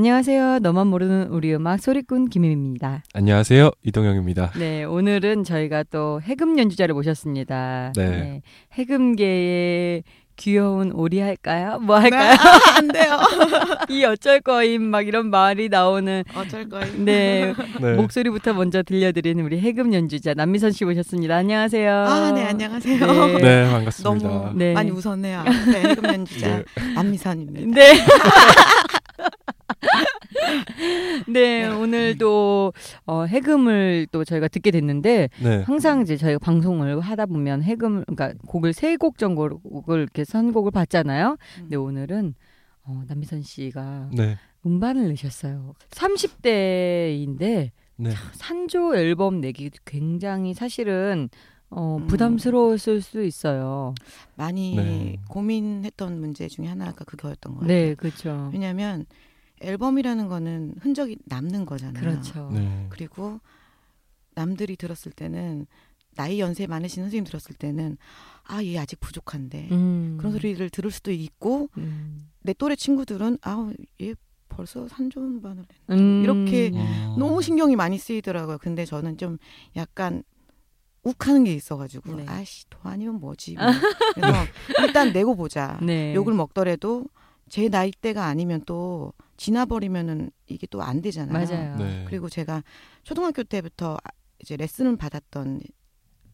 안녕하세요. 너만 모르는 우리 음악 소리꾼 김임입니다. 안녕하세요. 이동영입니다. 네, 오늘은 저희가 또 해금 연주자를 모셨습니다. 네. 해금계의 귀여운 오리 할까요? 뭐 할까요? 네, 아, 안 돼요. 이 어쩔 거임 막 이런 말이 나오는 어쩔 거임. 네, 네. 목소리부터 먼저 들려드리는 우리 해금 연주자 남미선 씨 모셨습니다. 안녕하세요. 아, 네, 안녕하세요. 네. 네, 반갑습니다. 너무 네. 많이 웃었네요. 네, 해금 연주자 네. 안미선입니다. 네. 네, 네. 오늘도 어, 해금을 또 저희가 듣게 됐는데 네. 항상 이제 저희가 방송을 하다 보면 해금 그러니까 곡을 세 곡 정도를 이렇게 선곡을 받잖아요. 근데 오늘은 어, 남미선 씨가 네. 음반을 내셨어요. 30대인데 네. 산조 앨범 내기 굉장히 사실은 어, 음. 부담스러웠을 수 있어요. 많이 네. 고민했던 문제 중에 하나가 그거였던 것 같아요. 네, 그렇죠. 왜냐하면 앨범이라는 거는 흔적이 남는 거잖아요. 그렇죠. 네. 그리고 남들이 들었을 때는 나이 연세 많으신 선생님 들었을 때는 아, 얘 아직 부족한데. 음. 그런 소리를 들을 수도 있고 음. 내 또래 친구들은 아우 얘 벌써 산조음반을 냈 음. 이렇게 어. 너무 신경이 많이 쓰이더라고요. 근데 저는 좀 약간 욱하는 게 있어가지고 네. 아씨 돈 아니면 뭐지. 뭐. 그래서 일단 내고 보자. 네. 욕을 먹더라도 제 나이대가 아니면 또 지나버리면은 이게 또 안 되잖아요. 맞아요. 네. 그리고 제가 초등학교 때부터 아- 이제 레슨을 받았던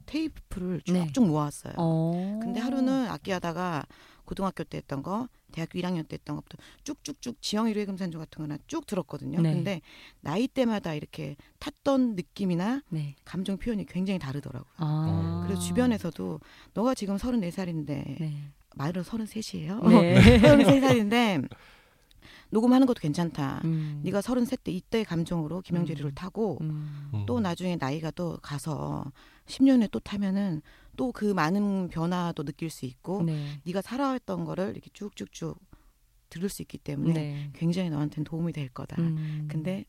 테이프를 네. 쭉쭉 모았어요. 어. 근데 하루는 악기하다가 고등학교 때 했던 거, 대학교 1학년 때 했던 것부터 쭉쭉쭉 지영이로 해금산조 같은 거나 쭉 들었거든요. 네. 근데 나이 때마다 이렇게 탔던 느낌이나 네. 감정 표현이 굉장히 다르더라고요. 아. 그래서 주변에서도 너가 지금 34살인데 네. 말은 33이에요. 네. 33살인데 녹음하는 것도 괜찮다. 음. 네가 33대 이때의 감정으로 김영재리를 음. 타고 음. 음. 또 나중에 나이가 또 가서 10년에 또 타면은 또 그 많은 변화도 느낄 수 있고 네. 네가 살아왔던 거를 이렇게 쭉쭉쭉 들을 수 있기 때문에 네. 굉장히 너한테는 도움이 될 거다. 음. 근데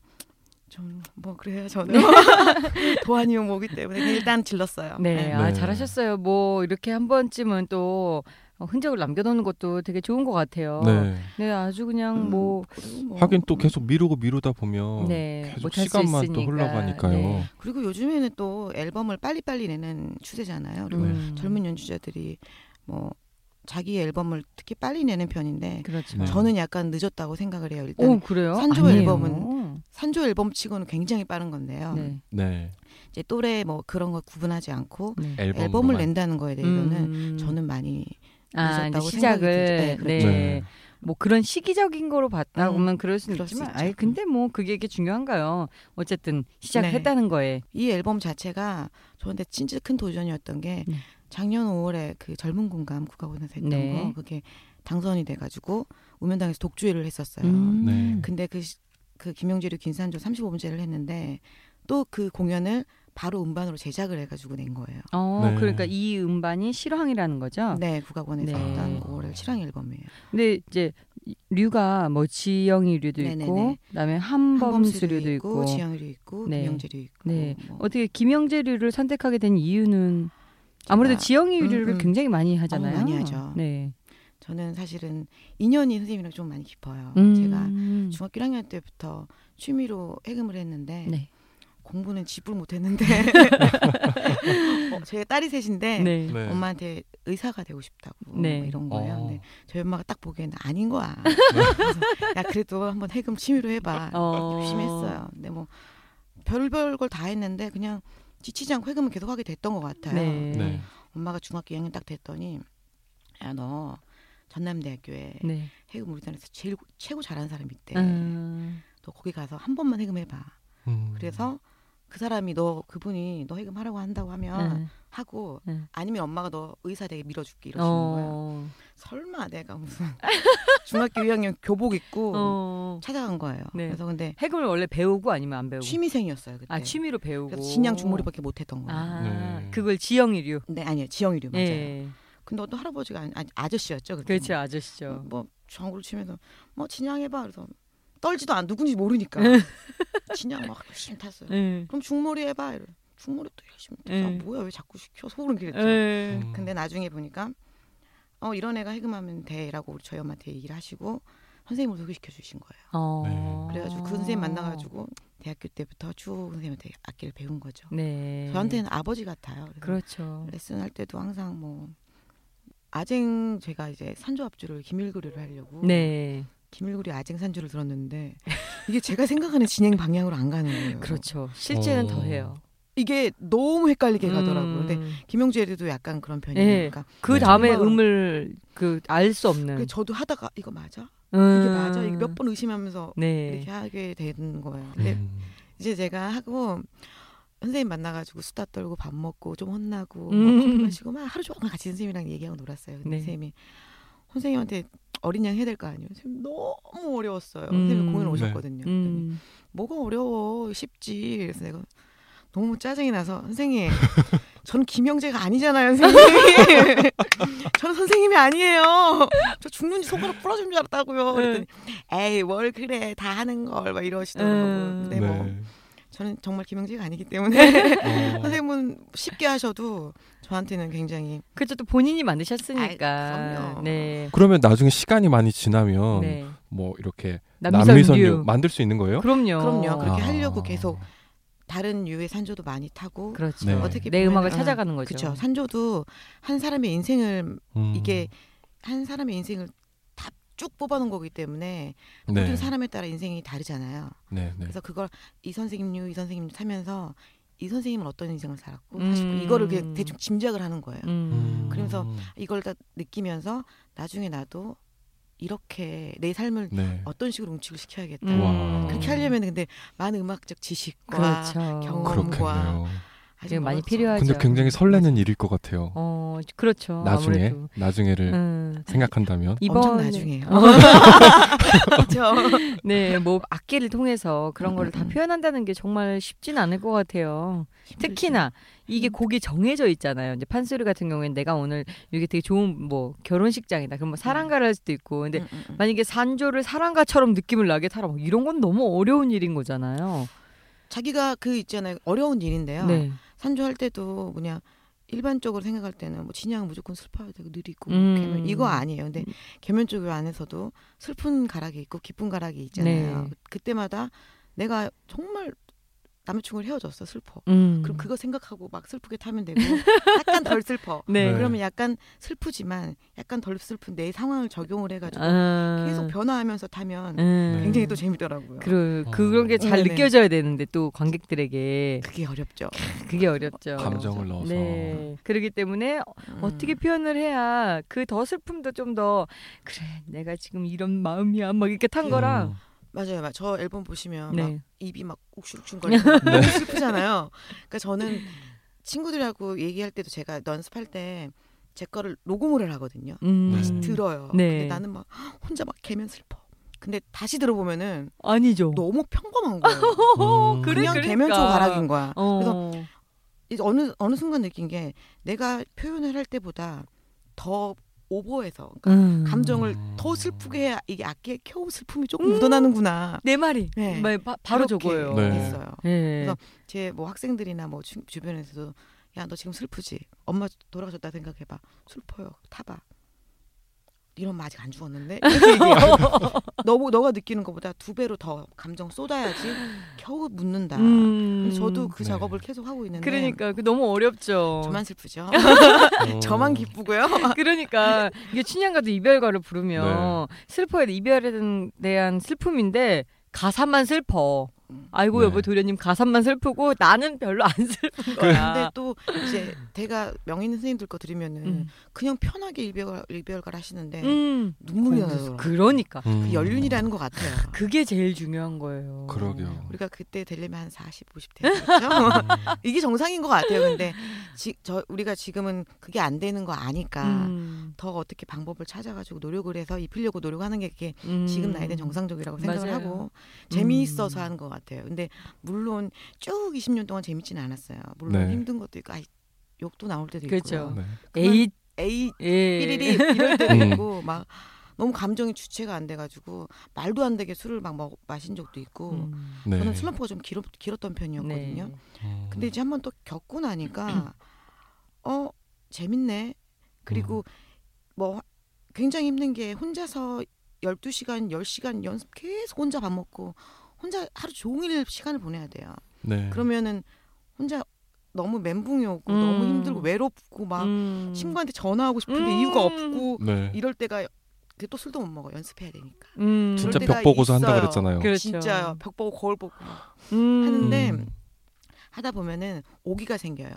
좀 뭐 그래요 저는 도안이용 모기 때문에 그냥 일단 질렀어요. 네, 아 네. 잘하셨어요. 뭐 이렇게 한 번쯤은 또 어, 흔적을 남겨놓는 것도 되게 좋은 것 같아요. 네. 네, 아주 그냥 음, 뭐 뭐, 하긴 또 음, 계속 미루고 미루다 보면 네, 계속 시간만 또. 흘러가니까요. 네. 그리고 요즘에는 또 앨범을 빨리빨리 내는 추세잖아요. 그리고 음. 젊은 연주자들이 뭐 자기 앨범을 특히 빨리 내는 편인데 그렇죠. 네. 저는 약간 늦었다고 생각을 해요. 일단 오 그래요? 산조 아니에요. 앨범은 산조 앨범 치고는 굉장히 빠른 건데요. 네. 네. 이제 또래 뭐 그런 거 구분하지 않고 네. 앨범 앨범을 낸다는 거에 대해서는 음. 저는 많이 아, 시작을. 네, 네, 그렇죠. 네. 뭐 그런 시기적인 거로 봤다 음, 보면 그럴 수는 그럴 수 있지만. 아이 근데 뭐 그게 이게 중요한가요? 어쨌든 시작했다는 거에. 이 앨범 자체가 저한테 진짜 큰 도전이었던 게 네. 작년 5월에 그 젊은 공감 국가원에서 했던 네. 거 그게 당선이 돼가지고 우면당에서 독주회를 했었어요. 음. 네. 근데 그, 시- 그 김영재류 김산조 35번째를 했는데 또 그 공연을 바로 음반으로 제작을 해가지고 낸 거예요. 어, 네. 그러니까 이 음반이 실황이라는 거죠. 네, 국악원에서 네. 했던 5월의 실황 앨범이에요. 근데 이제 류가 뭐 지영이 류도 있고, 네네네. 그다음에 한범수류 한범수류도 있고, 지영이 류 있고, 네. 김영재 류 있고. 네. 뭐. 어떻게 김영재 류를 선택하게 된 이유는 아무래도 제가- 지영이 류를 음, 음. 굉장히 많이 하잖아요. 많이 하죠. 네. 저는 사실은 인연이 선생님이랑 좀 많이 깊어요. 음. 제가 중학교 1학년 때부터 취미로 해금을 했는데 네. 공부는 집을 못했는데 어, 제 딸이 셋인데 네. 네. 엄마한테 의사가 되고 싶다고 네. 뭐 이런 거예요. 어. 근데 저희 엄마가 딱 보기에는 아닌 거야. 그래서 야 그래도 한번 해금 취미로 해봐. 어. 열심히 했어요. 근데 뭐 별별 걸 다 했는데 그냥 지치지 않고 해금은 계속 하게 됐던 것 같아요. 네. 네. 엄마가 중학교 2학년 딱 됐더니 야 너 전남대학교에 네. 해금 우리나라에서 제일 최고 잘하는 사람이 있대. 음. 너 거기 가서 한 번만 해금해봐. 음. 그래서 그 사람이 너 그분이 너 해금 하라고 한다고 하면 네. 하고 네. 아니면 엄마가 너 의사 되게 밀어줄게 이러시는 거예요. 어. 설마 설마 내가 무슨 중학교 2학년 교복 입고 어. 찾아간 거예요. 네. 그래서 근데 해금을 원래 배우고 아니면 안 배우고? 취미생이었어요 그때. 아 취미로 배우고. 진양 중머리밖에 못했던 거예요. 아 네. 그걸 지영이류. 네 아니요 지영이류 맞아요. 예. 근데 어떤 할아버지가 아니, 아니, 아저씨였죠. 그때. 그렇죠 아저씨죠. 뭐 장구를 치면서 뭐 진양 해봐 그래서 떨지도 않 누군지 모르니까 진양 막 열심히 탔어요. 예. 그럼 중머리 해봐 이래. 중머리 또 열심히 타. 아, 예. 뭐야 왜 자꾸 시켜 소름. 음. 근데 나중에 보니까 어 이런 애가 해금하면 돼라고 우리 저희 엄마한테 얘기를 하시고 선생님을 소개시켜 주신 거예요. 어. 네. 그래가지고 그 선생님 만나가지고 대학교 때부터 쭉 선생님한테 악기를 배운 거죠. 네. 저한테는 아버지 같아요. 그렇죠. 레슨 할 때도 항상 뭐 아쟁 제가 이제 산조 합주를 김일구리를 하려고 네. 김일구리 아쟁 산조를 들었는데 이게 제가 생각하는 진행 방향으로 안 가는 거예요. 그렇죠. 실제는 어. 더 해요. 이게 너무 헷갈리게 가더라고요. 근데 음. 김용재도 약간 그런 네. 편이니까. 그 네. 다음에 정말- 음을 그 알 수 없는. 저도 하다가 이거 맞아? 음. 이게 맞아? 이게 몇 번 의심하면서 네. 이렇게 하게 되는 거예요. 근데 음. 이제 제가 하고 선생님 만나가지고 수다 떨고 밥 먹고 좀 혼나고 음. 뭐 커피 마시고 막 하루 종일 같이 선생님이랑 얘기하고 놀았어요. 근데 네. 선생님이 선생님한테 어린 양 해야 될 거 아니에요. 선생님 너무 어려웠어요. 음. 선생님 공연 네. 오셨거든요. 그랬더니 음. 뭐가 어려워 쉽지. 그래서 내가 너무 짜증이 나서 선생님 저는 김영재가 아니잖아요 선생님 저는 선생님이 아니에요 저 죽는지 손가락 부러진 줄 알았다고요 그랬더니 에이 뭘 그래 다 하는 걸 막 이러시더라고요 음. 근데 뭐 네. 저는 정말 김영재가 아니기 때문에 어. 선생님은 쉽게 하셔도 저한테는 굉장히 그렇죠. 또 본인이 만드셨으니까. 아이, 그럼요. 네. 그러면 나중에 시간이 많이 지나면 네. 뭐 이렇게 남미선류. 만들 수 있는 거예요? 그럼요. 그럼요. 그렇게 아. 하려고 계속 다른 유의 산조도 많이 타고 그렇죠. 네. 어떻게 내 음악을 어, 찾아가는 거죠. 그렇죠. 산조도 한 사람의 인생을 음. 이게 한 사람의 인생을 다 쭉 뽑아놓은 거기 때문에 네. 모든 사람에 따라 인생이 다르잖아요. 네, 네. 그래서 그걸 이 선생님류 이 선생님 타면서 이 선생님은 어떤 인생을 살았고 음. 사실 이거를 그냥 대충 짐작을 하는 거예요. 음. 그러면서 이걸 다 느끼면서 나중에 나도 이렇게 내 삶을 네. 어떤 식으로 응축을 시켜야겠다. 음. 와. 그렇게 하려면 근데 많은 음악적 지식과 그렇죠. 경험. 그렇겠네요. 아직 지금 많이. 필요하죠. 근데 굉장히 설레는 일일 것 같아요. 어, 그렇죠. 나중에 아무래도. 나중에를 음. 생각한다면 네. 엄청 이번에- 나중에요. 어, 그렇죠. 네, 뭐 악기를 통해서 그런 거를 음, 다 표현한다는 게 정말 쉽진 않을 것 같아요. 특히나 이게 음. 곡이 정해져 있잖아요. 이제 판소리 같은 경우에는 내가 오늘 이게 되게 좋은 뭐 결혼식장이다. 그럼 뭐 사랑가를 할 수도 있고. 근데 음, 음, 음. 만약에 산조를 사랑가처럼 느낌을 나게 타라. 뭐 이런 건 너무 어려운 일인 거잖아요. 자기가 그 있잖아요. 어려운 일인데요. 네. 산조할 때도 그냥 일반적으로 생각할 때는 뭐 진양은 무조건 슬퍼야 되고 느리고 음. 개면 이거 아니에요. 근데 개면 쪽 안에서도 슬픈 가락이 있고 기쁜 가락이 있잖아요. 네. 그때마다 내가 정말 남자친구를 헤어졌어 슬퍼. 음. 그럼 그거 생각하고 막 슬프게 타면 되고 약간 덜 슬퍼. 네. 네. 그러면 약간 슬프지만 약간 덜 슬픈 내 상황을 적용을 해가지고 아. 계속 변화하면서 타면 음. 굉장히 또 재밌더라고요. 그 어. 그런 게 잘. 느껴져야 되는데 또 관객들에게 그게 어렵죠. 그게 어렵죠. 감정을 넣어서 네. 그렇기 때문에 음. 어떻게 표현을 해야 그 더 슬픔도 좀 더 그래 내가 지금 이런 마음이야 막 이렇게 탄 거랑 음. 맞아요, 맞아요. 저 앨범 보시면 막 네. 입이 막 욱신욱신거리고 너무 슬프잖아요. 그러니까 저는 친구들하고 얘기할 때도 제가 연습할 때 제 거를 녹음을 하거든요. 음. 다시 들어요. 네. 근데 나는 막 혼자 막 개면 슬퍼. 근데 다시 들어보면은 아니죠. 너무 평범한 거예요. 음. 그래, 그냥 그러니까. 개면초 가락인 거야. 어. 이제 어느 어느 순간 느낀 게 내가 표현을 할 때보다 더 오버해서 그러니까 음. 감정을 음. 더 슬프게 해야 이게 악기에 겨우 슬픔이 조금 묻어나는구나. 내 말이 네. 마- 바, 바로 그렇게 저거예요. 네. 있어요. 네. 그래서 제 뭐 학생들이나 뭐 주, 주변에서도 야 너 지금 슬프지? 엄마 돌아가셨다 생각해봐. 슬퍼요. 타봐. 이러면 아직 안 죽었는데. 너무 너가 느끼는 것보다 두 배로 더 감정 쏟아야지 겨우 묻는다. 음. 저도 그 네. 작업을 계속 하고 있는데 그러니까 그 너무 어렵죠. 저만 슬프죠. 어. 저만 기쁘고요. 그러니까 이게 춘향가도 이별가를 부르면 네. 슬퍼야 돼. 이별에 대한 슬픔인데 가사만 슬퍼. 아이고 네. 여보 도련님 가사만 슬프고 나는 별로 안 슬픈 거야. 근데 또 이제 대가 명인 선생님들 거 들으면은 음. 그냥 편하게 일별 일별갈 하시는데 음. 눈물이 나더라고요. 그러니까 음. 그 연륜이라는 것 같아요. 그게 제일 중요한 거예요. 그러게요. 우리가 그때 되려면 한 40, 50 되겠죠. 이게 정상인 것 같아요. 근데 지, 저 우리가 지금은 그게 안 되는 거 아니까 음. 더 어떻게 방법을 찾아가지고 노력을 해서 입히려고 노력하는 게 그게 음. 지금 나이는 정상적이라고 생각을 맞아요. 하고 재미있어서 음. 하는 것 같아요. 근데 물론 쭉 20년 동안 재밌지는 않았어요. 물론 네. 힘든 것도 있고 아이, 욕도 나올 때도 그렇죠. 있고요. 네. 에이 에이 예. 삐리리 이럴 때도 음. 있고 막 너무 감정이 주체가 안 돼가지고 말도 안 되게 술을 막 먹, 마신 적도 있고 음. 네. 저는 슬럼프가 좀 길었, 길었던 편이었거든요. 네. 음. 근데 이제 한번 또 겪고 나니까 어 재밌네. 그리고 뭐 굉장히 힘든 게 혼자서 12시간, 10시간 연습 계속 혼자 밥 먹고 혼자 하루 종일 시간을 보내야 돼요. 네. 그러면은 혼자 너무 멘붕이 오고 음. 너무 힘들고 외롭고 막 음. 친구한테 전화하고 싶은데 음. 이유가 없고 네. 이럴 때가 그또 술도 못 먹어 연습해야 되니까 음. 진짜 벽 보고서 한다 있어요. 그랬잖아요. 그렇죠. 진짜요 벽 보고 거울 보고 음. 하는데 음. 하다 보면은 오기가 생겨요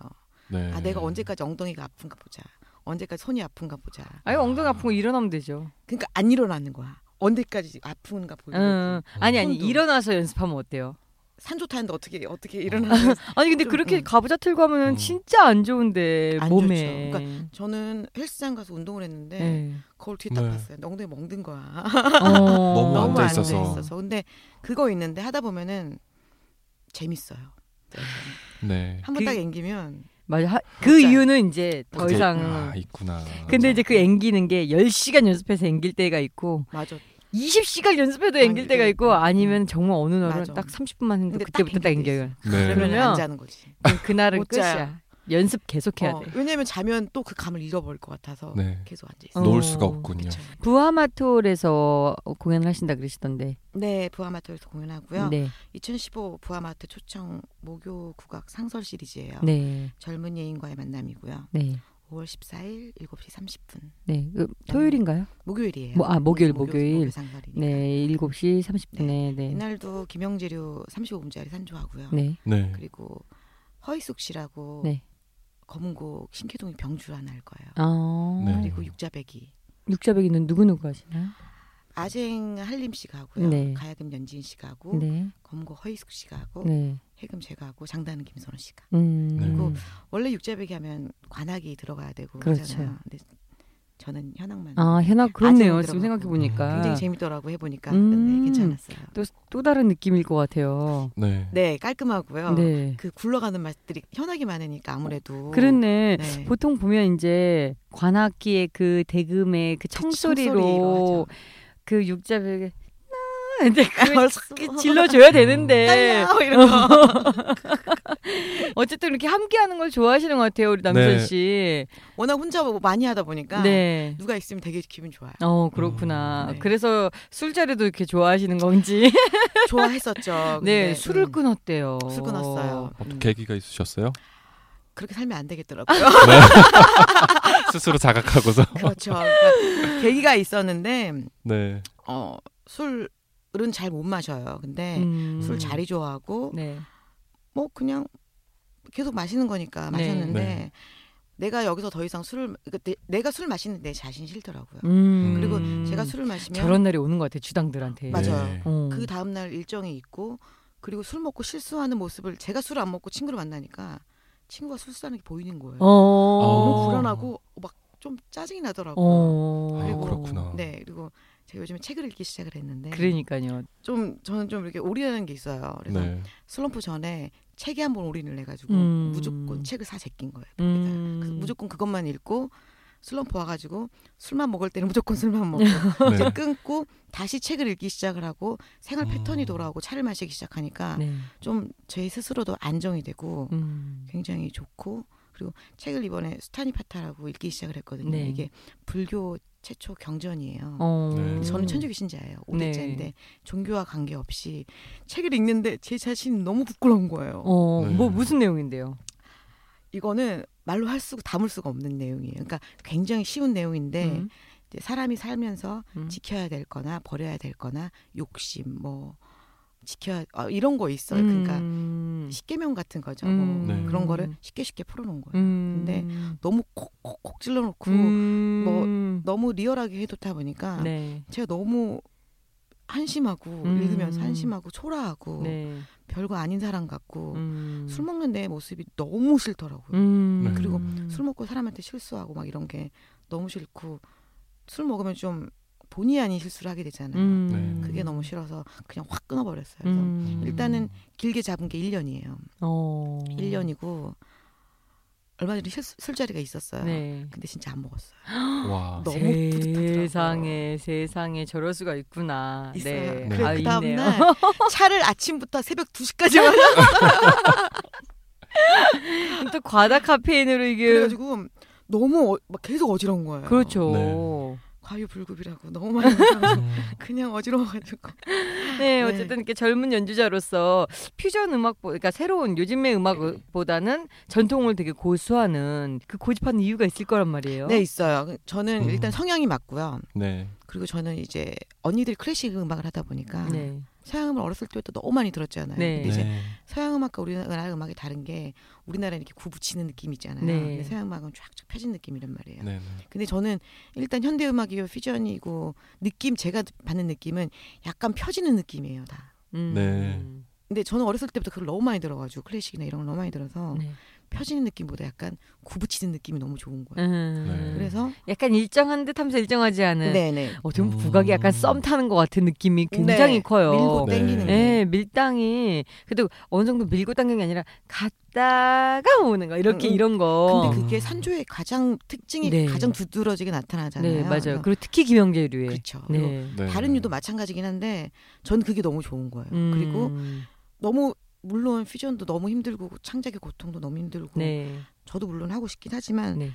네. 아 내가 언제까지 엉덩이가 아픈가 보자 언제까지 손이 아픈가 보자 아니 엉덩이 아픈 거 일어나면 되죠. 그러니까 안 일어나는 거야 언제까지 아픈가 보려고 응. 아니 아니 손도. 일어나서 연습하면 어때요? 산조 타는데 어떻게 어떻게 일어나는 아니 근데 좀, 그렇게 응. 가부좌 틀고 하면은 음. 진짜 안 좋은데 안 몸에. 좋죠. 그러니까 저는 헬스장 가서 운동을 했는데 네. 거울 뒤에 딱 네. 봤어요 엉덩이 멍든 거야 어. 너무 너무 앉아 앉아 있어서. 있어서 근데 그거 있는데 하다 보면은 재밌어요 네. 한번 딱 그- 앵기면 맞아. 하- 그 진짜. 이유는 이제 더 이상. 아, 있구나. 근데 이제 그 앵기는 게 10시간 연습해서 앵길 때가 있고 맞아 20시간 연습해도 아니, 앵길 때가 그- 있고 아니면 정말 어느 날은 맞아. 딱 30분만 했는데 근데 그때부터 딱 앵겨요. 네. 그러면 안 자는 거지 그날은. 끝이야. 연습 계속해야 어, 돼. 왜냐면 자면 또 그 감을 잃어버릴 것 같아서 네. 계속 앉아 있어. 어. 놓을 수가 없군요. 그쵸. 부하마톨에서 공연을 하신다 그러시던데. 네, 부하마트에서 공연하고요. 네. 2015 부하마트 초청 목요 국악 상설 시리즈예요. 네. 젊은 예인과의 만남이고요. 네. 5월 14일 7시 30분. 네. 그 토요일인가요? 목요일이에요. 뭐, 아, 목요일, 목요- 목요일. 목요 상설이니까. 네. 7시 30분에 네. 이날도 김영재류 35분짜리 산조하고요. 네. 네. 그리고 허이숙 씨라고 네. 검은곡 신케동이 병주를 하나 할 거예요. 아. 네. 그리고 육자배기 육자배기는 누구누구 하시나요? 아쟁 한림 씨가 하고요. 네. 가야금 연진 씨가 하고 네. 검은곡 허이숙 씨가 하고 네. 해금 제가 하고 장단은 김선호 씨가. 음. 그리고 원래 육자배기 하면 관악이 들어가야 되고 그렇죠. 하잖아요. 근데 저는 현악만. 아, 현악 그렇네요. 지금. 생각해 보니까. 굉장히 재밌더라고 해 보니까 음. 네, 괜찮았어요. 또, 또 다른 느낌일 것 같아요. 네. 네 깔끔하고요. 네. 그 굴러가는 맛들이 현악이 많으니까 아무래도. 그렇네. 네. 보통 보면 이제 관악기의 그 대금의 그 청소리로 청소리로 그 육자배기 나 근데 그 벌써. 질러줘야 되는데 딸려 이런 거. 어쨌든 이렇게 함께하는 걸 좋아하시는 것 같아요 우리 남선 네. 씨. 워낙 혼자 뭐 많이 하다 보니까 네. 누가 있으면 되게 기분 좋아요. 어 그렇구나. 음, 네. 그래서 술자리도 이렇게 좋아하시는 건지. 좋아했었죠. 네 근데, 술을 음, 끊었대요. 술 끊었어요. 어떤 음, 계기가 있으셨어요? 그렇게 살면 안 되겠더라고요. 스스로 자각하고서. 그렇죠. 그러니까 계기가 있었는데 네. 어, 술 은 잘 못 마셔요. 근데 음. 술 자리 좋아하고 네. 뭐 그냥 계속 마시는 거니까 마셨는데 네. 내가 여기서 더 이상 술을 그러니까 내, 내가 술 마시는 내 자신 싫더라고요. 음. 그리고 제가 술을 마시면 저런 날이 오는 것 같아 주당들한테. 맞아요. 네. 어. 그 다음 날 일정이 있고 그리고 술 먹고 실수하는 모습을 제가 술을 안 먹고 친구를 만나니까 친구가 술수하는 게 보이는 거예요. 어. 너무 불안하고 막 좀 짜증이 나더라고요. 어. 아, 그리고- 그렇구나. 네 그리고 제가 요즘에 책을 읽기 시작을 했는데 그러니까요. 좀 저는 좀 이렇게 올인하는 게 있어요. 그래서 네. 슬럼프 전에 책에 한번 올인을 해가지고 음. 무조건 책을 사 제낀 거예요. 음. 그래서 무조건 그것만 읽고 슬럼프 와가지고 술만 먹을 때는 무조건 술만 먹고 이제 네. 끊고 다시 책을 읽기 시작을 하고 생활 패턴이 어. 돌아오고 차를 마시기 시작하니까 네. 좀제 스스로도 안정이 되고 음. 굉장히 좋고 그리고 책을 이번에 스타니 파타라고 읽기 시작을 했거든요. 네. 이게 불교 최초 경전이에요. 어. 네. 저는 천주교 신자예요. 네. 5대째인데 종교와 관계없이 책을 읽는데 제 자신이 너무 부끄러운 거예요. 어, 네. 뭐 무슨 내용인데요? 이거는 말로 할 수가 담을 수가 없는 내용이에요. 그러니까 굉장히 쉬운 내용인데 음. 이제 사람이 살면서 음. 지켜야 될 거나 버려야 될 거나 욕심 뭐 지켜야 아, 이런 거 있어요. 그러니까 음. 십계명 같은 거죠. 음. 뭐 네. 그런 거를 쉽게 쉽게 풀어놓은 거예요. 음. 근데 너무 콕콕콕 찔러놓고 음. 뭐 너무 리얼하게 해놓다 보니까 네. 제가 너무 한심하고 음. 읽으면서 한심하고 초라하고 네. 별거 아닌 사람 같고 음. 술 먹는 내 모습이 너무 싫더라고요. 그리고 술 먹고 사람한테 실수하고 막 이런 게 너무 싫고 술 먹으면 좀 본의 아닌 실수를 하게 되잖아요. 음. 네. 그게 너무 싫어서 그냥 확 끊어버렸어요. 그래서 음. 일단은 길게 잡은 게 1년이에요. 어. 1년이고 얼마 전에 실- 술자리가 있었어요. 네. 근데 진짜 안 먹었어요. 와. 너무 뿌듯하더라고요. 세상에 세상에 저럴 수가 있구나. 있어요. 네. 그래, 아, 그 다음. 날 차를 아침부터 새벽 2시까지 마셨 또 과다 카페인으로 이게 그래가지고 너무 어, 막 계속 어지러운 거예요. 그렇죠. 네. 과유불급이라고 너무 많이 음. 그냥 어지러워가지고 네, 어쨌든 이렇게 젊은 연주자로서 퓨전 음악, 그러니까 새로운 요즘의 음악보다는 전통을 되게 고수하는 그 고집하는 이유가 있을 거란 말이에요. 네 있어요. 저는 음. 일단 성향이 맞고요. 네. 그리고 저는 이제 언니들 클래식 음악을 하다 보니까 네. 서양 음을 어렸을 때부터 너무 많이 들었잖아요. 네. 근데 이제 네. 서양 음악과 우리나라 음악이 다른 게 우리나라는 이렇게 구붙이는 느낌 있잖아요. 네. 근데 서양 음악은 쫙쫙 펴진 느낌이란 말이에요. 네. 네. 근데 저는 일단 현대 음악이고 퓨전이고 느낌 제가 받는 느낌은 약간 펴지는 느낌이에요 다. 음. 네. 근데 저는 어렸을 때부터 그걸 너무 많이 들어가지고 클래식이나 이런 걸 너무 많이 들어서 네. 펴지는 느낌보다 약간 구붙이는 느낌이 너무 좋은 거예요. 음. 네. 그래서 약간 일정한 듯하면서 일정하지 않은. 네네 어, 좀 음. 국악이 약간 썸 타는 것 같은 느낌이 굉장히 네. 커요. 밀고 네. 땡기는 게 네, 밀당이 그래도 어느 정도 밀고 당기는 게 아니라 갔다가 오는 거 이렇게 음, 음. 이런 거. 근데 그게 산조의 가장 특징이 네. 가장 두드러지게 나타나잖아요. 네, 맞아요. 그래서 그리고 특히 김영재류의. 그렇죠. 그리고 네. 네. 다른 유도 마찬가지긴 한데 전 그게 너무 좋은 거예요. 음. 그리고 너무 물론 퓨전도 너무 힘들고 창작의 고통도 너무 힘들고 네. 저도 물론 하고 싶긴 하지만 네.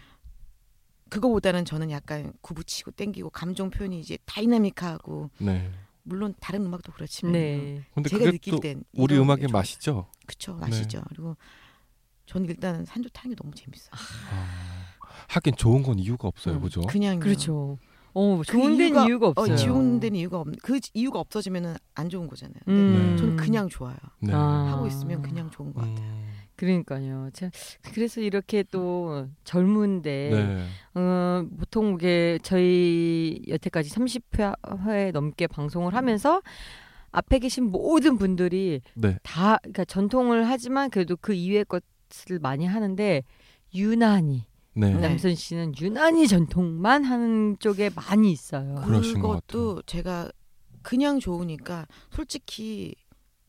그거보다는 저는 약간 구붙이고 땡기고 감정 표현이 이제 다이나믹하고 네. 물론 다른 음악도 그렇지만 네. 근데 제가 그게 느낄 또땐 우리 음악의 맛이죠. 그쵸 맛이죠. 그리고 저는 일단 산조 타는 게 너무 재밌어요. 아, 하긴 좋은 건 이유가 없어요. 음, 그죠? 그냥 그렇죠. 어, 좋은 그 데는 이유가- 이유가 어, 없어요. 지운 데는 이유가 없. 그 이유가 없어지면은 안 좋은 거잖아요. 근데 음. 저는 그냥 좋아요. 네. 아. 하고 있으면 그냥 좋은 것 같아요. 음. 그러니까요. 참 그래서 이렇게 또 젊은데 네. 어, 보통 이게 저희 여태까지 30회 넘게 방송을 하면서 앞에 계신 모든 분들이 네. 다 그러니까 전통을 하지만 그래도 그 이외의 것을 많이 하는데 유난히 네. 네. 남선 씨는 유난히 전통만 하는 쪽에 많이 있어요. 그러신 것 그것도 제가 그냥 좋으니까 솔직히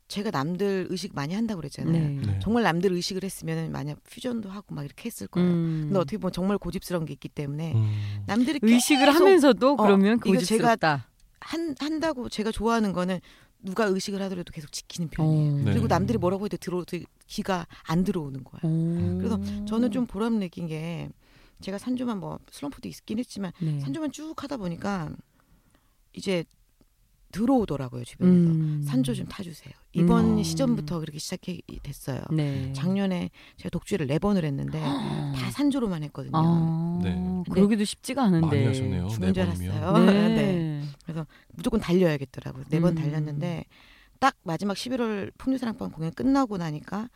제가 남들 의식 많이 한다고 그랬잖아요. 네. 네. 정말 남들 의식을 했으면 만약 퓨전도 하고 막 이렇게 했을 거예요. 음. 근데 어떻게 보면 정말 고집스러운 게 있기 때문에 음. 남들이 의식을 계속 하면서도 어, 그러면 이거 고집스럽다. 한, 한다고 제가 좋아하는 거는 누가 의식을 하더라도 계속 지키는 편이에요. 어. 네. 그리고 남들이 뭐라고 해도 들어 귀가 안 들어오는 거예요. 어. 그래서 저는 좀 보람 느낀 게 제가 산조만 뭐 슬럼프도 있긴 했지만 네. 산조만 쭉 하다 보니까 이제 들어오더라고요 주변에서 음. 산조 좀 타주세요. 이번 음. 시점부터 그렇게 시작이 됐어요. 네. 작년에 제가 독주를 네 번을 했는데 다 산조로만 했거든요. 아, 네. 그러기도 쉽지가 않은데. 많이 하셨네요. 죽는 줄 네. 알았어요. 네. 네. 무조건 달려야겠더라고요. 네번 음. 달렸는데 딱 마지막 11월 풍류사랑방 공연 끝나고 나니까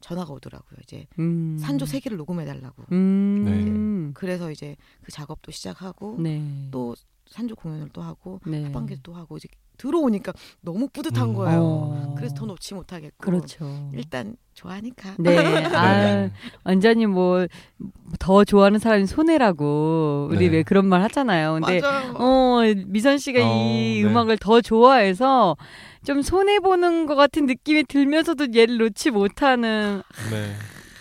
전화가 오더라고요. 이제 음. 산조 세 개를 녹음해 달라고. 음. 그래서 이제 그 작업도 시작하고 네. 또 산조 공연을 또 하고 네. 합방기 또 하고 이제 들어오니까 너무 뿌듯한 음. 거예요. 어. 그래서 더 놓지 못하겠고 그렇죠. 일단 좋아하니까. 네. 아, 네. 완전히 뭐 더 좋아하는 사람이 손해라고 우리 네. 왜 그런 말 하잖아요. 근데 맞아요. 어, 미선 씨가 어, 이 네. 음악을 더 좋아해서 좀 손해 보는 것 같은 느낌이 들면서도 얘를 놓지 못하는 네.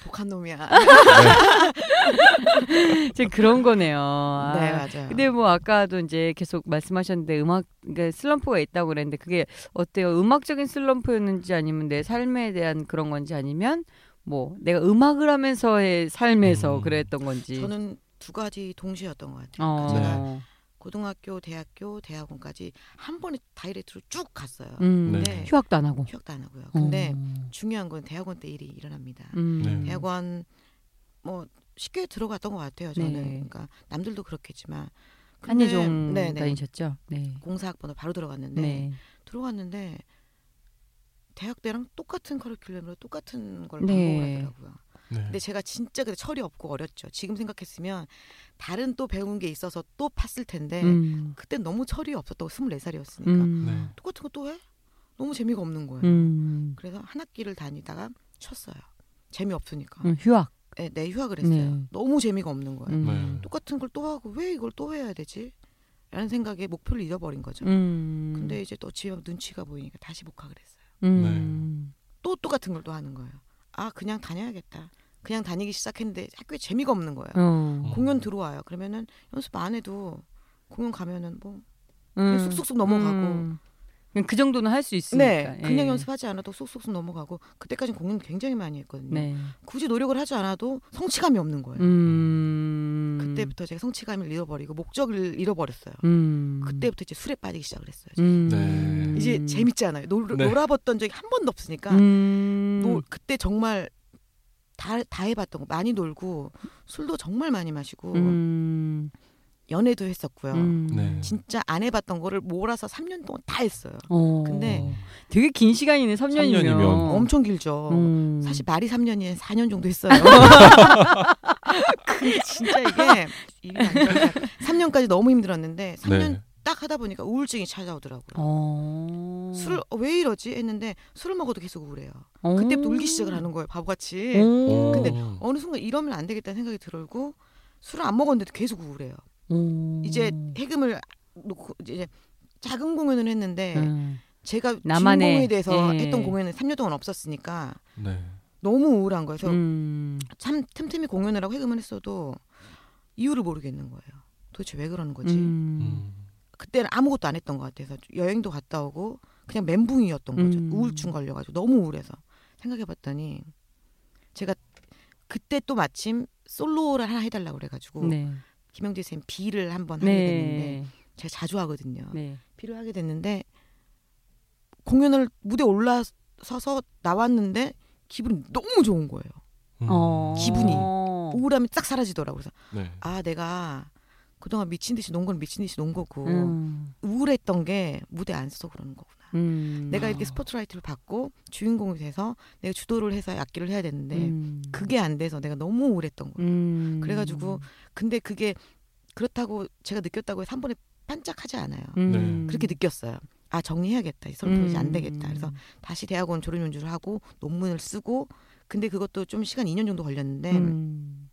독한 놈이야. 지금 그런 거네요. 네 아, 맞아요. 근데 뭐 아까도 이제 계속 말씀하셨는데 음악 그러니까 슬럼프가 있다고 그랬는데 그게 어때요? 음악적인 슬럼프였는지 아니면 내 삶에 대한 그런 건지 아니면 뭐 내가 음악을 하면서의 삶에서 음. 그랬던 건지. 저는 두 가지 동시였던 것 같아요. 어. 그러니까 제가 네. 고등학교, 대학교, 대학원까지 한 번에 다이렉트로 쭉 갔어요. 음. 네. 휴학도 안 하고. 휴학도 안 하고요. 근데 어. 중요한 건 대학원 때 일이 일어납니다. 음. 네. 대학원 뭐 쉽게 들어갔던 것 같아요. 저는 네. 그러니까 남들도 그렇겠지만 근데- 한예종 네, 네. 다니셨죠? 네. 공사학번호 바로 들어갔는데 네. 들어갔는데 대학 때랑 똑같은 커리큘럼으로 똑같은 걸 네. 반복을 하더라고요. 네. 근데 제가 진짜 그때 철이 없고 어렸죠. 지금 생각했으면 다른 또 배운 게 있어서 또 팠을 텐데 음. 그때 너무 철이 없었다고 24살이었으니까 음. 네. 똑같은 거 또 해? 너무 재미가 없는 거예요. 음. 그래서 한 학기를 다니다가 쳤어요. 재미없으니까. 음, 휴학. 네, 내 휴학을 했어요. 네. 너무 재미가 없는 거예요. 음. 네. 똑같은 걸 또 하고 왜 이걸 또 해야 되지? 라는 생각에 목표를 잃어버린 거죠. 음. 근데 이제 또 집에 눈치가 보이니까 다시 복학을 했어요. 음. 또 똑같은 걸 또 하는 거예요. 아 그냥 다녀야겠다. 그냥 다니기 시작했는데 학교에 재미가 없는 거예요. 어. 공연 들어와요. 그러면은 연습 안 해도 공연 가면은 뭐 음. 쑥쑥쑥 넘어가고. 음. 그냥 그 정도는 할 수 있으니까. 네, 그냥 예. 연습하지 않아도 쏙쏙쏙 넘어가고 그때까지 공연 굉장히 많이 했거든요. 네. 굳이 노력을 하지 않아도 성취감이 없는 거예요. 음. 그때부터 제가 성취감을 잃어버리고 목적을 잃어버렸어요. 음. 그때부터 이제 술에 빠지기 시작을 했어요. 음. 네. 이제 재밌잖아요. 놀, 네. 놀아봤던 적이 한 번도 없으니까 음. 노- 그때 정말 다, 다 해봤던 거 많이 놀고 술도 정말 많이 마시고 음. 연애도 했었고요. 음. 네. 진짜 안 해봤던 거를 몰아서 3년 동안 다 했어요. 어. 근데 되게 긴 시간이네. 3년이면. 3년이면 엄청 길죠. 음. 사실 말이 3년이 4년 정도 했어요. 근데 진짜 이게 일이 안 되니까 3년까지 너무 힘들었는데 3년 네. 딱 하다 보니까 우울증이 찾아오더라고요. 어. 술을 어, 왜 이러지 했는데 술을 먹어도 계속 우울해요. 어. 그때부터 울기 시작을 하는 거예요. 바보같이. 오. 근데 어느 순간 이러면 안 되겠다는 생각이 들고 술을 안 먹었는데도 계속 우울해요. 오. 이제 해금을 놓고 이제 작은 공연을 했는데 음. 제가 나만의, 주인공에 대해서 예. 했던 공연은 3년 동안 없었으니까 네. 너무 우울한 거예요. 그래서 음. 참 틈틈이 공연을 하고 해금을 했어도 이유를 모르겠는 거예요. 도대체 왜 그러는 거지? 음. 음. 그때는 아무것도 안 했던 것 같아서 여행도 갔다 오고 그냥 멘붕이었던 거죠. 음. 우울증 걸려가지고 너무 우울해서 생각해봤더니 제가 그때 또 마침 솔로를 하나 해달라고 그래가지고 네. 김영재 쌤 비를 한번 하게 됐는데 네. 제가 자주 하거든요. 네. 비를 하게 됐는데 공연을 무대 올라서서 나왔는데 기분이 너무 좋은 거예요. 음. 어. 기분이. 우울함이 싹 사라지더라고요. 그래서 네. 아 내가 그동안 미친 듯이 논 건 미친 듯이 논 거고 음. 우울했던 게 무대 안 서서 그러는 거구나. 음. 내가 아. 이렇게 스포트라이트를 받고 주인공이 돼서 내가 주도를 해서 악기를 해야 되는데 음. 그게 안 돼서 내가 너무 우울했던 거예요. 음. 그래가지고 근데 그게 그렇다고 제가 느꼈다고 해서 한 번에 반짝하지 않아요. 음. 그렇게 느꼈어요. 아 정리해야겠다. 이 프로젝트 안 음. 되겠다. 그래서 다시 대학원 졸업 연주를 하고 논문을 쓰고 근데 그것도 좀 시간 2년 정도 걸렸는데 음.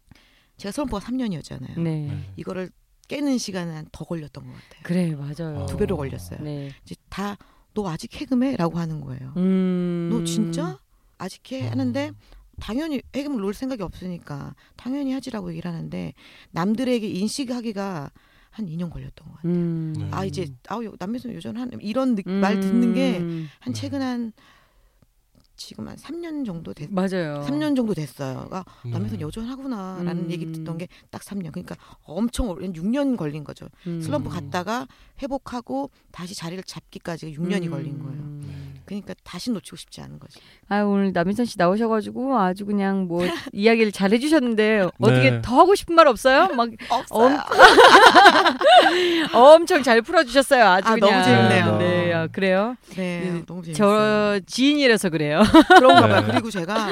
제가 서울포가 3년이었잖아요. 네. 네. 이거를 깨는 시간은 더 걸렸던 것 같아요. 그래 맞아요. 두 배로 걸렸어요. 네. 이제 다 너 아직 해금해?라고 하는 거예요. 음. 너 진짜 아직 해 음. 하는데 당연히 해금을 놓을 생각이 없으니까 당연히 하지라고 얘기를 하는데 남들에게 인식하기가 한 2년 걸렸던 것 같아요. 음. 네. 아 이제 아우 남매선 요전 한 이런 느- 말 듣는 게한 음. 네. 최근 한 지금 한 3년 정도 됐 맞아요. 3년 정도 됐어요. 아, 남에선 네. 여전하구나라는 음. 얘기 듣던 게 딱 3년. 그러니까 엄청 오래 6년 걸린 거죠. 음. 슬럼프 갔다가 회복하고 다시 자리를 잡기까지 6년이 음. 걸린 거예요. 그러니까 다시 놓치고 싶지 않은 거지. 아 오늘 남인선 씨 나오셔가지고 아주 그냥 뭐 이야기를 잘 해주셨는데 어떻게 네. 더 하고 싶은 말 없어요? 막 없어요. 엄 청 잘 풀어주셨어요. 아주 아, 그냥. 너무 재밌네요. 네, 아, 그래요. 네, 네, 너무 재밌어요. 저 지인이라서 그래요. 그런가 봐요. 네. 그리고 제가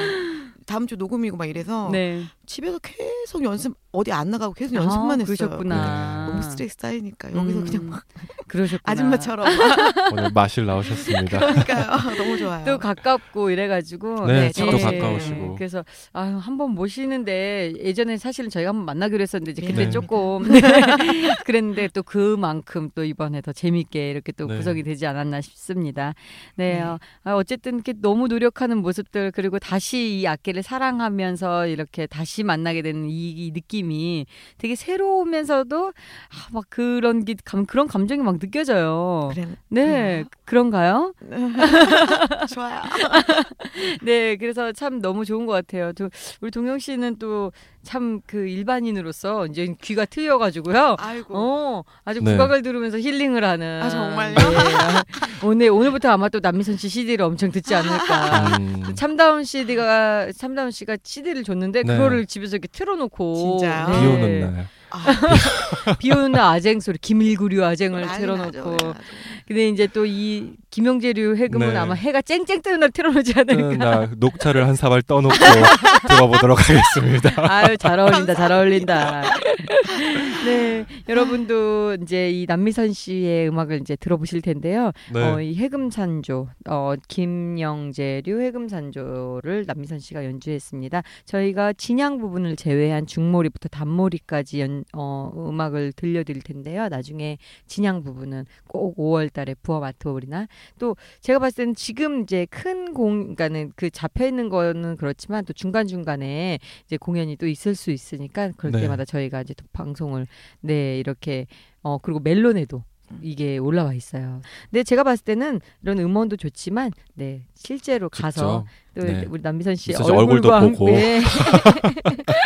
다음 주 녹음이고 막 이래서 네. 집에서 계속 연습 어디 안 나가고 계속 연습만 아, 했어요. 그러셨구나. 너무 스트레스 쌓이니까 여기서 음, 그냥 막 그러셨구나. 아줌마처럼 오늘 마실 나오셨습니다. 그러니까요. 너무 좋아요. 또 가깝고 이래가지고 네, 네, 집도 네. 가까우시고. 그래서 아유 한번 모시는데 예전에 사실은 저희가 한번 만나기로 했었는데 이제 네. 그때 네. 조금 네. 그랬는데 또 그만큼 또 이번에 더 재밌게 이렇게 또 네. 구성이 되지 않았나 싶습니다. 네, 네. 어, 아, 어쨌든 이렇게 너무 노력하는 모습들 그리고 다시 이 악기를 사랑하면서 이렇게 다시 만나게 되는 이, 이 느낌이 되게 새로우면서도 아, 막 그런 게 감, 그런 감정이 막 느껴져요. 그래. 네, 그런가요? 좋아요. 네, 그래서 참 너무 좋은 것 같아요. 또 우리 동영 씨는 또 참 그 일반인으로서 이제 귀가 트여 가지고요. 아이고. 어, 아주 네. 국악을 들으면서 힐링을 하는. 아, 정말요? 네. 오늘 오늘부터 아마 또 남미선 씨 CD를 엄청 듣지 않을까. 음. 참다운 CD가 참다운 씨가 CD를 줬는데 네. 그거를 집에서 이렇게 틀어놓고? 네. 비 오는 날. 아, 비 오는 날 아쟁 소리 김일구류 아쟁을 틀어놓고 나죠, 난리 나죠. 근데 이제 또 이 김영재류 해금은 네. 아마 해가 쨍쨍 뜨는 날 틀어놓지 않을까. 날 녹차를 한 사발 떠놓고 들어보도록 하겠습니다. 아유 잘 어울린다 잘 어울린다. 네 여러분도 이제 이 남미선 씨의 음악을 이제 들어보실 텐데요. 네. 어, 이 해금산조 어, 김영재류 해금산조를 남미선 씨가 연주했습니다. 저희가 진양 부분을 제외한 중모리부터 단모리까지 연, 어, 음악을 들려드릴 텐데요. 나중에 진양 부분은 꼭 5월달에 부어 마트홀이나 또 제가 봤을 때는 지금 이제 큰 공, 그러니까는 그 잡혀 있는 거는 그렇지만 또 중간 중간에 이제 공연이 또 있을 수 있으니까 그럴 네. 때마다 저희가 이제 또 방송을 네 이렇게 어 그리고 멜론에도 이게 올라와 있어요. 근데 제가 봤을 때는 이런 음원도 좋지만 네 실제로 가서 또 네. 우리 남미선 씨 얼굴도 얼굴도 보고. 함께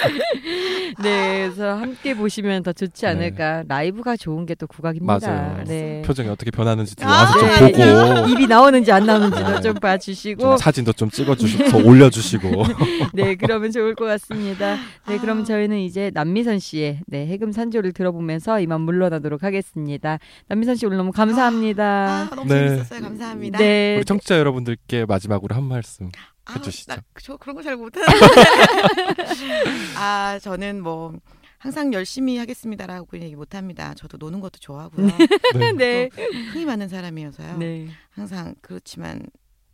네, 그래서 함께 보시면 더 좋지 네. 않을까. 라이브가 좋은 게 또 국악입니다. 맞아요. 네. 표정이 어떻게 변하는지 아, 와서 좀 네, 보고 입- 입이 나오는지 안 나오는지도 네. 좀 봐주시고 좀 사진도 좀 찍어주시고 올려주시고 네 그러면 좋을 것 같습니다. 네 그럼 아. 저희는 이제 남미선 씨의 네 해금 산조를 들어보면서 이만 물러나도록 하겠습니다. 남미선 씨 오늘 너무 감사합니다. 아, 너무 네. 재밌었어요. 감사합니다. 네 우리 청취자 여러분들께 마지막으로 한 말씀 아, 해주시죠. 나, 저 그런 거 잘 못하는데. 아, 저는 뭐 항상 열심히 하겠습니다라고 얘기 못합니다. 저도 노는 것도 좋아하고요. 네. 네. 흥이 많은 사람이어서요. 네. 항상 그렇지만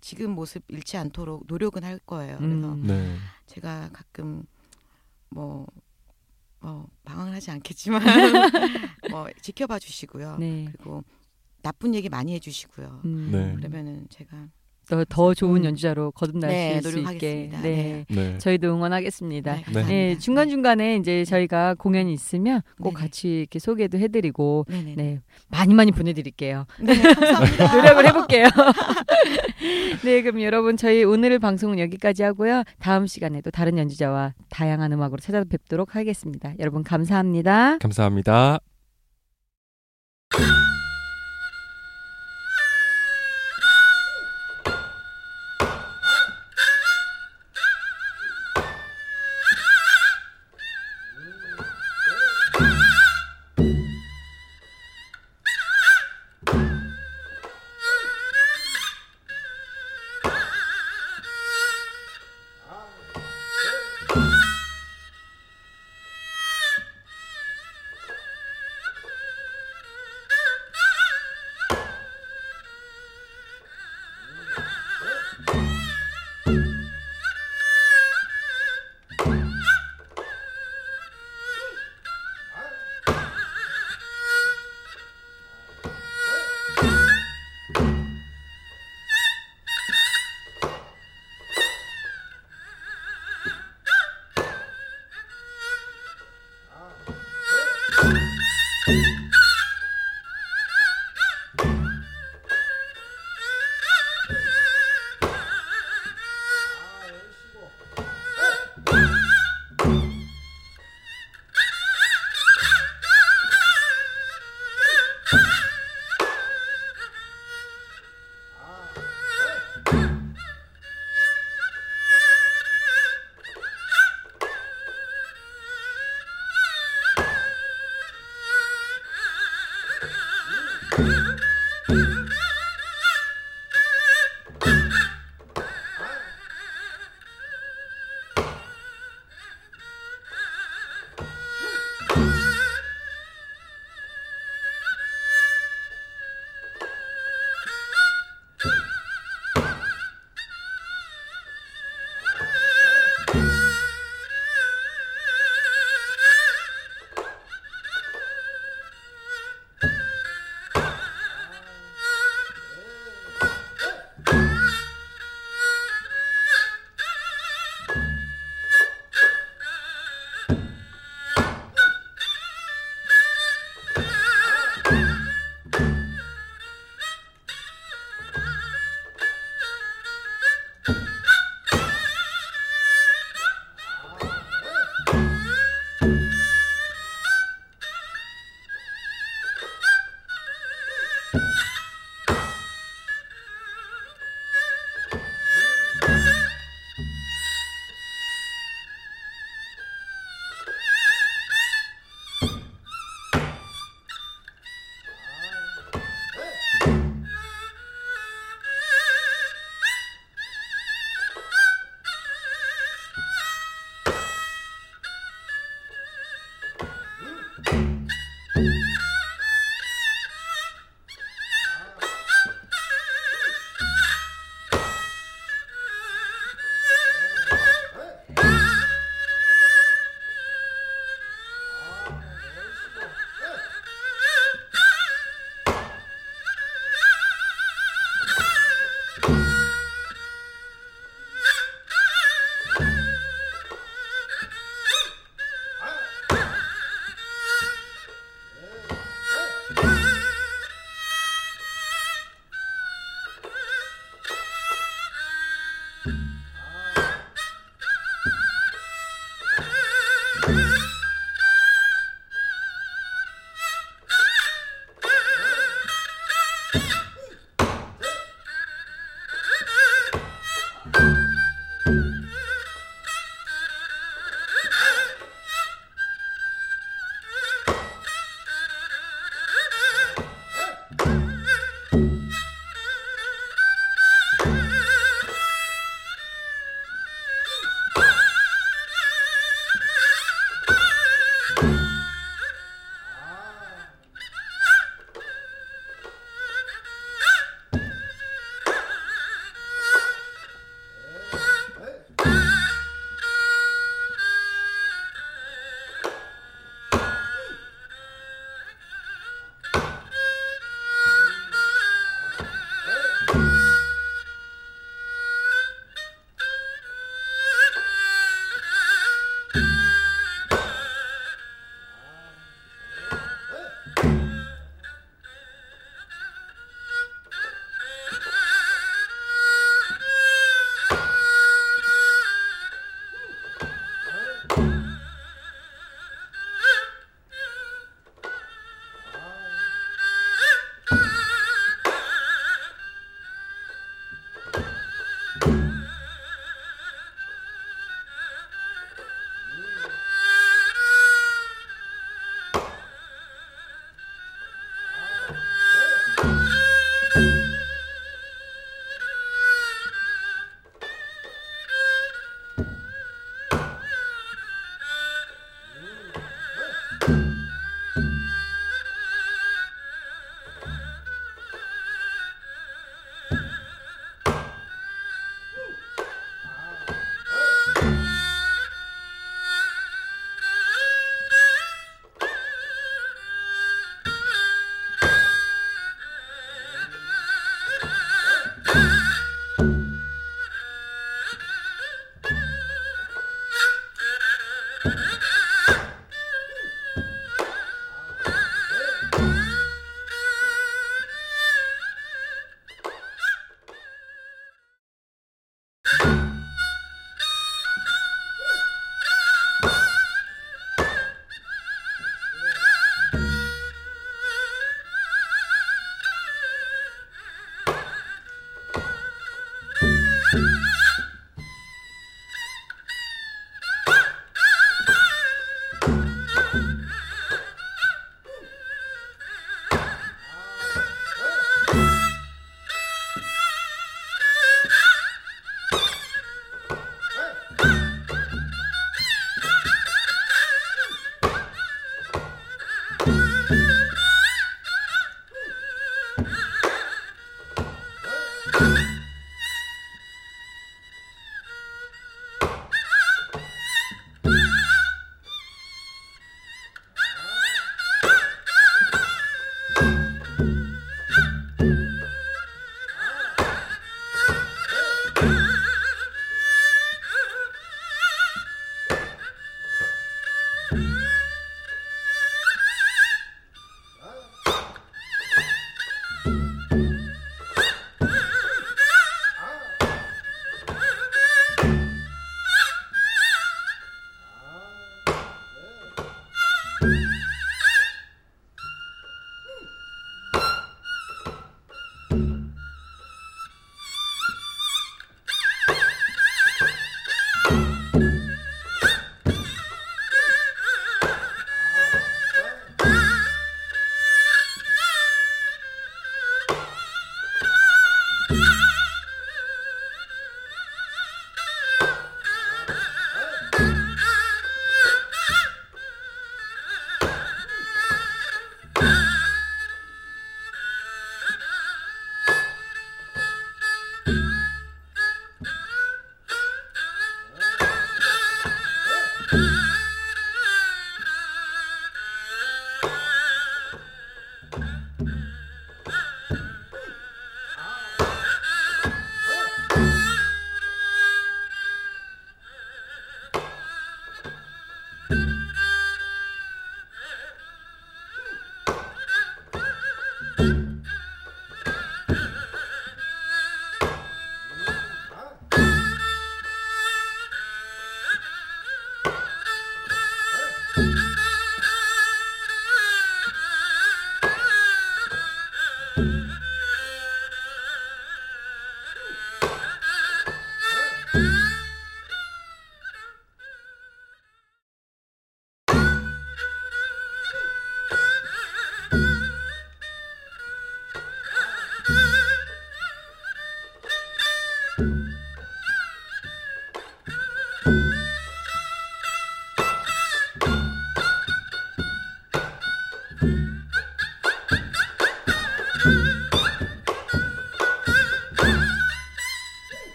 지금 모습 잃지 않도록 노력은 할 거예요. 그래서 음. 네. 제가 가끔 뭐, 뭐 방황을 하지 않겠지만 뭐 지켜봐 주시고요. 네. 그리고 나쁜 얘기 많이 해주시고요. 음. 네. 그러면은 제가 더, 더 좋은 음. 연주자로 거듭나실 네, 수 있게. 노력하겠습니다. 네. 네. 네. 저희도 응원하겠습니다. 네, 감사합니다. 네, 중간 중간에 이제 저희가 공연이 있으면 꼭 네네. 같이 이렇게 소개도 해드리고, 네네. 네, 많이 많이 보내드릴게요. 네. 노력을 해볼게요. 네, 그럼 여러분 저희 오늘 방송은 여기까지 하고요. 다음 시간에도 다른 연주자와 다양한 음악으로 찾아뵙도록 하겠습니다. 여러분 감사합니다. 감사합니다.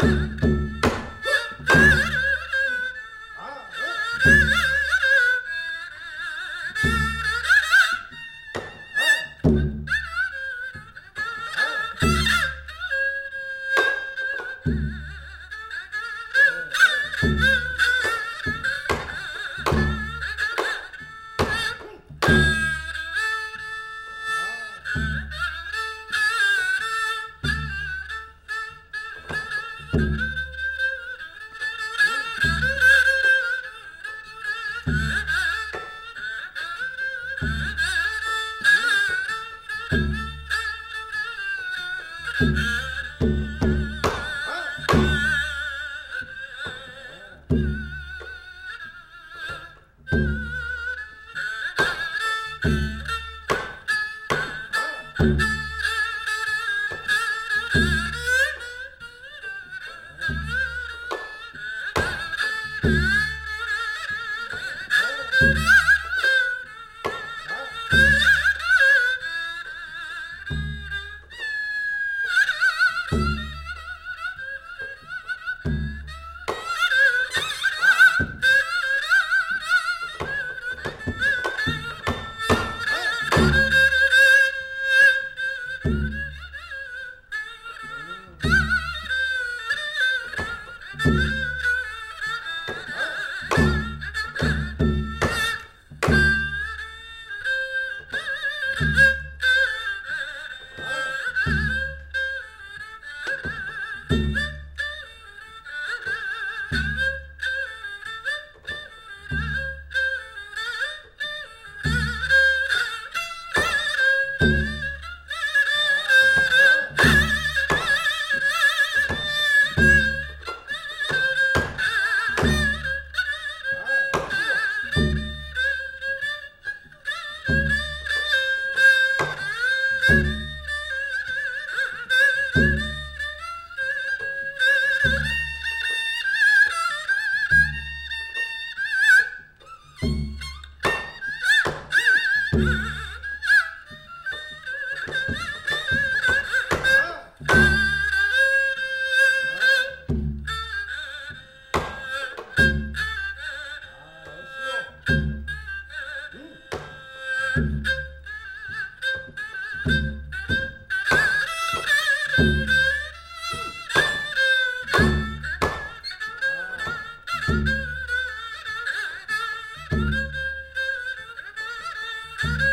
Thank you. Thank you. Uh-uh.